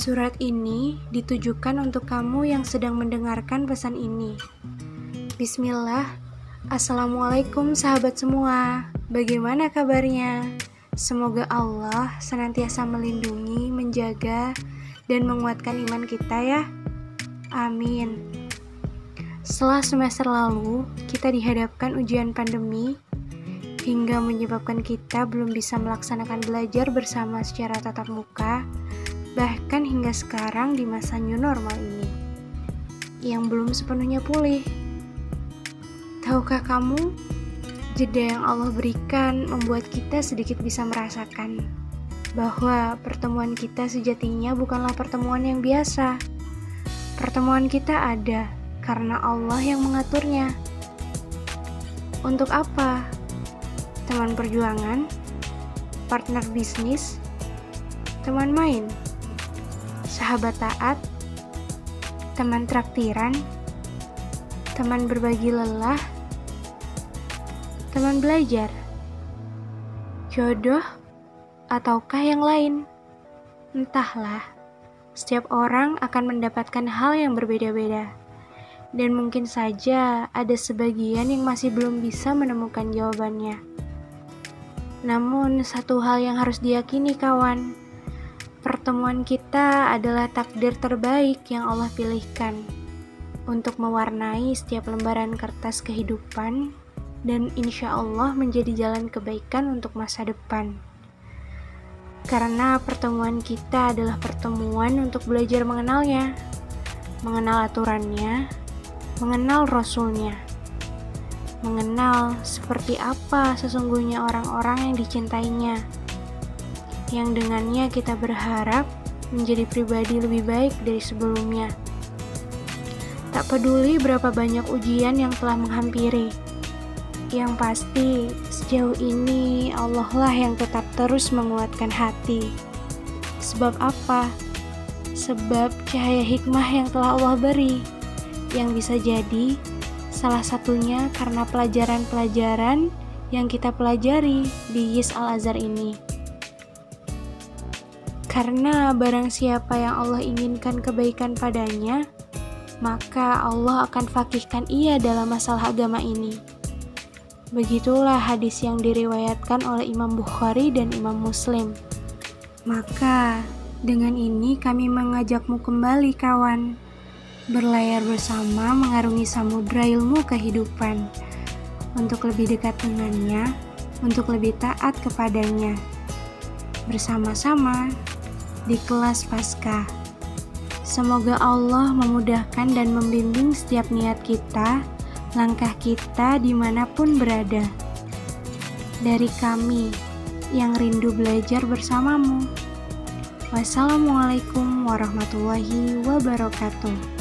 Surat ini ditujukan untuk kamu yang sedang mendengarkan pesan ini. Bismillah, Assalamualaikum sahabat semua. Bagaimana kabarnya? Semoga Allah senantiasa melindungi, menjaga, dan menguatkan iman kita ya. Amin. Setelah semester lalu, kita dihadapkan ujian pandemi hingga menyebabkan kita belum bisa melaksanakan belajar bersama secara tatap muka bahkan hingga sekarang di masa new normal ini, yang belum sepenuhnya pulih. Tahukah kamu, jeda yang Allah berikan membuat kita sedikit bisa merasakan bahwa pertemuan kita sejatinya bukanlah pertemuan yang biasa. Pertemuan kita ada karena Allah yang mengaturnya. Untuk apa? Teman perjuangan, partner bisnis, teman main sahabat taat, teman traktiran, teman berbagi lelah, teman belajar, jodoh, ataukah yang lain. Entahlah, setiap orang akan mendapatkan hal yang berbeda-beda. Dan mungkin saja ada sebagian yang masih belum bisa menemukan jawabannya. Namun, satu hal yang harus diyakini, kawan Pertemuan kita adalah takdir terbaik yang Allah pilihkan untuk mewarnai setiap lembaran kertas kehidupan dan insya Allah menjadi jalan kebaikan untuk masa depan. Karena pertemuan kita adalah pertemuan untuk belajar mengenalnya, mengenal aturannya, mengenal Rasulnya, mengenal seperti apa sesungguhnya orang-orang yang dicintainya yang dengannya kita berharap menjadi pribadi lebih baik dari sebelumnya. Tak peduli berapa banyak ujian yang telah menghampiri, yang pasti sejauh ini Allah lah yang tetap terus menguatkan hati. Sebab apa? Sebab cahaya hikmah yang telah Allah beri, yang bisa jadi salah satunya karena pelajaran-pelajaran yang kita pelajari di Yis Al-Azhar ini. Karena barang siapa yang Allah inginkan kebaikan padanya, maka Allah akan fakihkan ia dalam masalah agama ini. Begitulah hadis yang diriwayatkan oleh Imam Bukhari dan Imam Muslim. Maka, dengan ini kami mengajakmu kembali kawan, berlayar bersama mengarungi samudra ilmu kehidupan, untuk lebih dekat dengannya, untuk lebih taat kepadanya. Bersama-sama, di kelas pasca. Semoga Allah memudahkan dan membimbing setiap niat kita, langkah kita di mana pun berada. Dari kami yang rindu belajar bersamamu. Wassalamualaikum warahmatullahi wabarakatuh.